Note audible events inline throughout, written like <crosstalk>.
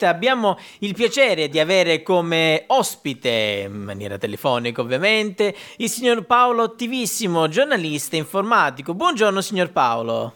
Abbiamo il piacere di avere come ospite, in maniera telefonica ovviamente, il signor Paolo Attivissimo, giornalista informatico. Buongiorno signor Paolo.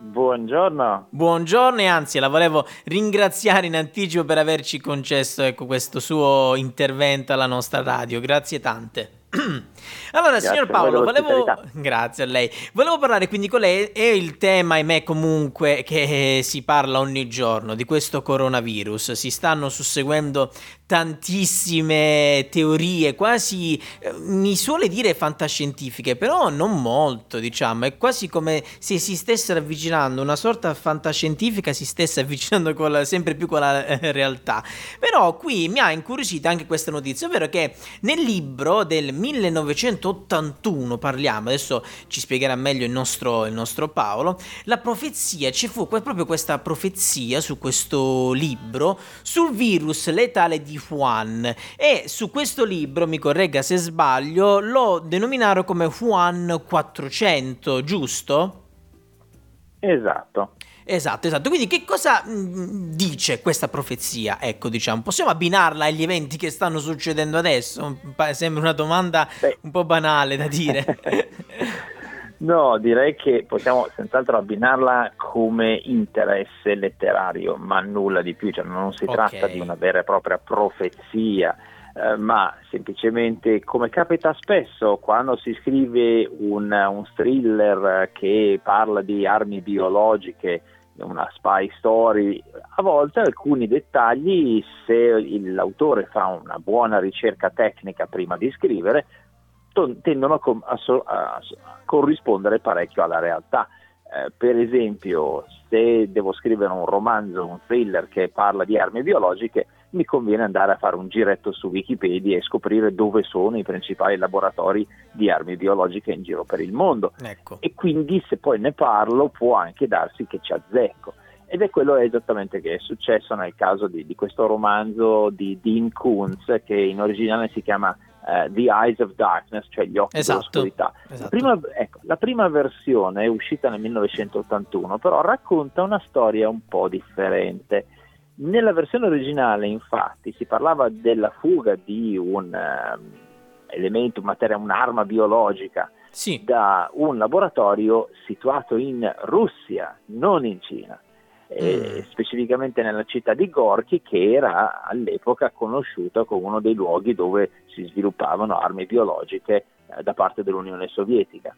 Buongiorno. Buongiorno e anzi la volevo ringraziare in anticipo per averci concesso ecco, questo suo intervento alla nostra radio. Grazie tante. <clears throat> Allora, Grazie signor Paolo, volevo... Grazie a lei. Volevo parlare quindi con lei, è il tema, ahimè, comunque, che si parla ogni giorno di questo coronavirus. Si stanno susseguendo tantissime teorie, quasi, eh, mi suole dire fantascientifiche, però non molto, diciamo. È quasi come se si stesse avvicinando, una sorta fantascientifica si stesse <laughs> avvicinando la, sempre più con la eh, realtà. Però qui mi ha incuriosita anche questa notizia, ovvero che nel libro del 1900 1981 parliamo, adesso ci spiegherà meglio il nostro, il nostro Paolo, la profezia, ci fu proprio questa profezia su questo libro sul virus letale di Wuhan e su questo libro, mi corregga se sbaglio, lo denominarono come Wuhan 400, giusto? Esatto. Esatto, esatto. Quindi che cosa mm, dice questa profezia? Ecco, diciamo, possiamo abbinarla agli eventi che stanno succedendo adesso? Sembra una domanda Beh. un po' banale da dire. <laughs> no, direi che possiamo senz'altro abbinarla come interesse letterario, ma nulla di più, cioè non si okay. tratta di una vera e propria profezia. Eh, ma semplicemente come capita spesso quando si scrive un, un thriller che parla di armi biologiche una spy story, a volte alcuni dettagli, se l'autore fa una buona ricerca tecnica prima di scrivere, tendono a, a, corrispondere parecchio alla realtà. Eh, per esempio, se devo scrivere un romanzo, un thriller che parla di armi biologiche, mi conviene andare a fare un giretto su Wikipedia e scoprire dove sono i principali laboratori di armi biologiche in giro per il mondo. Ecco. E quindi se poi ne parlo può anche darsi che ci azzecco. Ed è quello esattamente che è successo nel caso di, di questo romanzo di Dean Koontz che in originale si chiama Uh, The Eyes of Darkness, cioè gli occhi esatto, dell'oscurità. Esatto. La, prima, ecco, la, prima, versione è uscita nel 1981, però racconta una storia un po' differente. Nella versione originale, infatti, si parlava della fuga di un uh, elemento, materia, un'arma biologica sì. da un laboratorio situato in Russia, non in Cina. Eh, mm. specificamente nella città di Gorky che era all'epoca conosciuta come uno dei luoghi dove si sviluppavano armi biologiche eh, da parte dell'Unione Sovietica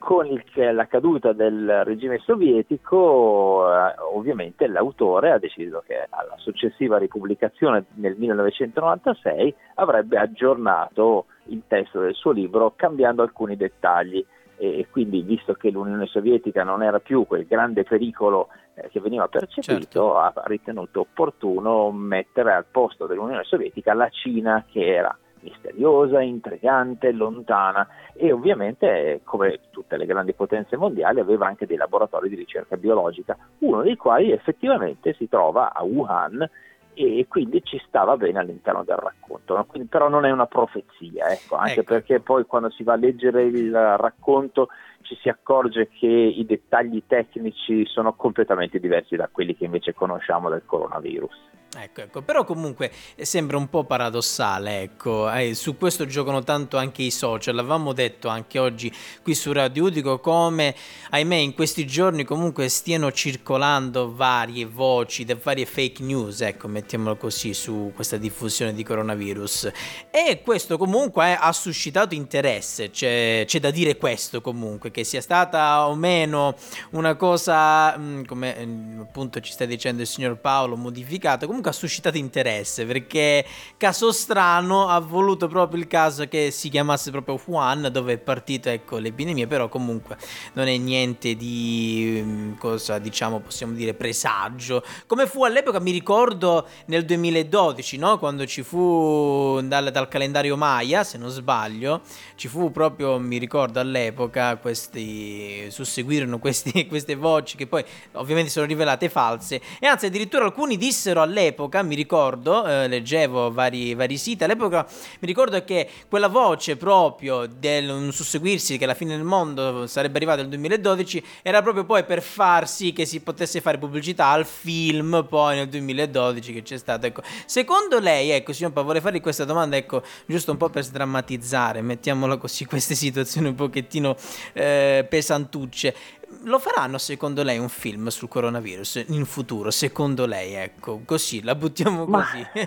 con il, la caduta del regime sovietico, eh, ovviamente l'autore ha deciso che alla successiva ripubblicazione nel 1996 avrebbe aggiornato il testo del suo libro cambiando alcuni dettagli e quindi visto che l'Unione Sovietica non era più quel grande pericolo eh, che veniva percepito, certo. ha ritenuto opportuno mettere al posto dell'Unione Sovietica la Cina che era misteriosa, intrigante, lontana e ovviamente come tutte le grandi potenze mondiali aveva anche dei laboratori di ricerca biologica, uno dei quali effettivamente si trova a Wuhan e quindi ci stava bene all'interno del racconto, no? quindi, però non è una profezia, ecco, anche ecco. perché poi quando si va a leggere il racconto ci si accorge che i dettagli tecnici sono completamente diversi da quelli che invece conosciamo del coronavirus. Ecco, ecco, però comunque sembra un po' paradossale, ecco, eh, su questo giocano tanto anche i social, l'avevamo detto anche oggi qui su Radio Udico come, ahimè, in questi giorni comunque stiano circolando varie voci, varie fake news, ecco, mettiamolo così, su questa diffusione di coronavirus. E questo comunque eh, ha suscitato interesse, c'è, c'è, da dire questo comunque, che sia stata o meno una cosa, mh, mm, come eh, appunto ci sta dicendo il signor Paolo, modificata, comunque comunque ha suscitato interesse perché caso strano ha voluto proprio il caso che si chiamasse proprio Wuhan dove è partito ecco l'epidemia però comunque non è niente di mm, cosa diciamo possiamo dire presagio come fu all'epoca mi ricordo nel 2012 no? quando ci fu dal, dal calendario Maya se non sbaglio ci fu proprio mi ricordo all'epoca questi susseguirono questi, <laughs> queste voci che poi ovviamente sono rivelate false e anzi addirittura alcuni dissero all'epoca all'epoca, mi ricordo, eh, leggevo vari, vari, siti, all'epoca mi ricordo che quella voce proprio del susseguirsi che la fine del mondo sarebbe arrivata nel 2012 era proprio poi per far sì che si potesse fare pubblicità al film poi nel 2012 che c'è stato. Ecco. Secondo lei, ecco, signor Pa, vorrei fargli questa domanda, ecco, giusto un po' per sdrammatizzare, mettiamola così, <laughs> queste situazioni un pochettino eh, pesantucce lo faranno secondo lei un film sul coronavirus in futuro? Secondo lei, ecco, così la buttiamo così. <laughs>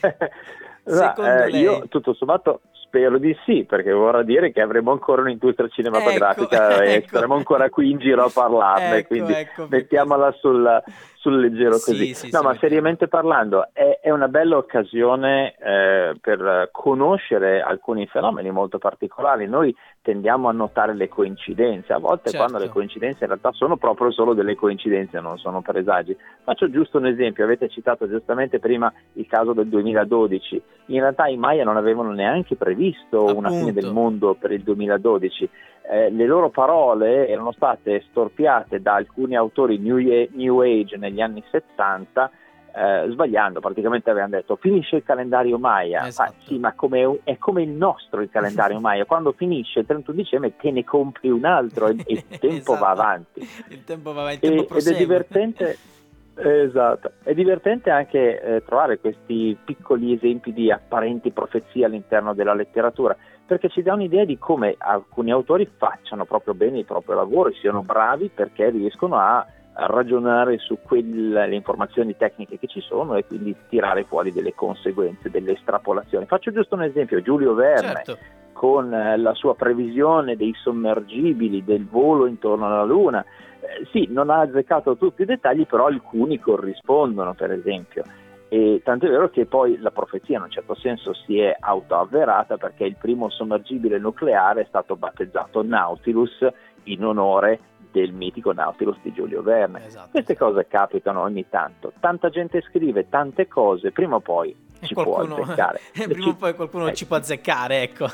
<laughs> Ma... eh, io tutto sommato spero di sì, perché vorrà dire che avremo ancora un'industria cinematografica ecco, <laughs> e ecco. saremo ancora qui in giro a parlarne, ecco, quindi ecco, mettiamola sul, sul leggero così. Sì, sì, no, ma seriamente parlando, è, è, una bella occasione eh, per conoscere alcuni fenomeni molto particolari. Noi tendiamo a notare le coincidenze, a volte certo. quando le coincidenze in realtà sono proprio solo delle coincidenze, non sono presagi. Faccio giusto un esempio, avete citato giustamente prima il caso del 2012, in realtà i Maya non avevano neanche previsto Appunto. una fine del mondo per il 2012. Eh, le loro parole erano state storpiate da alcuni autori New, New Age negli anni 70 eh, sbagliando, praticamente avevano detto finisce il calendario Maya, esatto. ah, sì ma come, è come il nostro il calendario <laughs> Maya, quando finisce il 31 dicembre te ne compri un altro e, e il <laughs> tempo esatto. va avanti. Il tempo va avanti, e, ed è divertente, esatto, è divertente anche eh, trovare questi piccoli esempi di apparenti profezie all'interno della letteratura perché ci dà un'idea di come alcuni autori facciano proprio bene il proprio lavoro e siano bravi perché riescono a ragionare su quelle informazioni tecniche che ci sono e quindi tirare fuori delle conseguenze, delle estrapolazioni. Faccio giusto un esempio, Giulio Verne certo. con eh, la sua previsione dei sommergibili, del volo intorno alla Luna, eh, sì, non ha azzeccato tutti i dettagli, però alcuni corrispondono, per esempio. E tanto è vero che poi la profezia in un certo senso si è autoavverata perché il primo sommergibile nucleare è stato battezzato Nautilus in onore del mitico Nautilus di Giulio Verne. Esatto. Queste cose capitano ogni tanto. Tanta gente scrive tante cose, prima o poi ci qualcuno, può azzeccare. <laughs> prima o poi qualcuno eh. ci può azzeccare, ecco.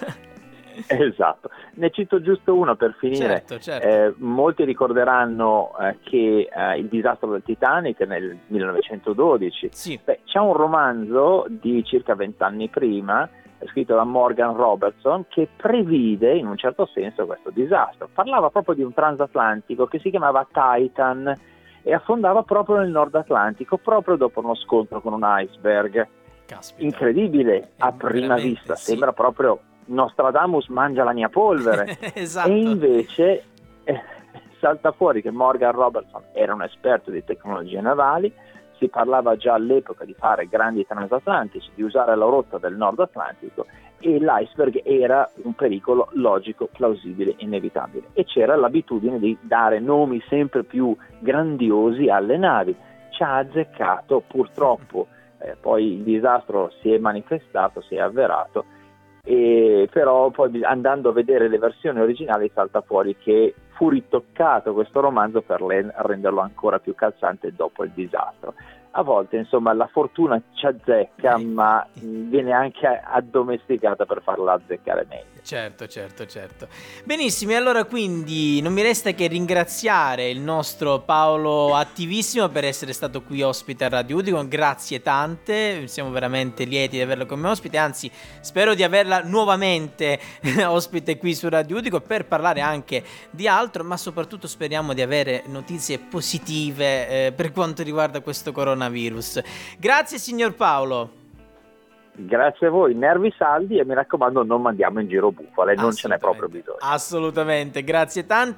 <laughs> Esatto, ne cito giusto uno per finire. Certo, certo. Eh, molti ricorderanno eh, che eh, il disastro del Titanic nel 1912. Sì. Beh, c'è un romanzo di circa vent'anni prima scritto da Morgan Robertson, che previde in un certo senso questo disastro. Parlava proprio di un transatlantico che si chiamava Titan e affondava proprio nel Nord Atlantico, proprio dopo uno scontro con un iceberg. Caspita. Incredibile a prima vista, sì. sembra proprio Nostradamus mangia la mia polvere. <laughs> esatto. E invece eh, salta fuori che Morgan Robertson era un esperto di tecnologie navali, si parlava già all'epoca di fare grandi transatlantici, di usare la rotta del Nord Atlantico e l'iceberg era un pericolo logico, plausibile, inevitabile. E c'era l'abitudine di dare nomi sempre più grandiosi alle navi. Ci ha azzeccato purtroppo, eh, poi il disastro si è manifestato, si è avverato e però poi andando a vedere le versioni originali salta fuori che fu ritoccato questo romanzo per renderlo ancora più calzante dopo il disastro a volte insomma la fortuna ci azzecca ma viene anche addomesticata per farla azzeccare meglio. Certo, certo, certo. Benissimo, allora quindi non mi resta che ringraziare il nostro Paolo Attivissimo per essere stato qui ospite a Radio Udicon, grazie tante, siamo veramente lieti di averlo come ospite, anzi spero di averla nuovamente <laughs> ospite qui su Radio Udicon per parlare anche di altro, ma soprattutto speriamo di avere notizie positive eh, per quanto riguarda questo coronavirus. Grazie signor Paolo. Grazie a voi, nervi saldi e mi raccomando non mandiamo in giro bufale, non ce n'è proprio bisogno. Assolutamente, grazie tante.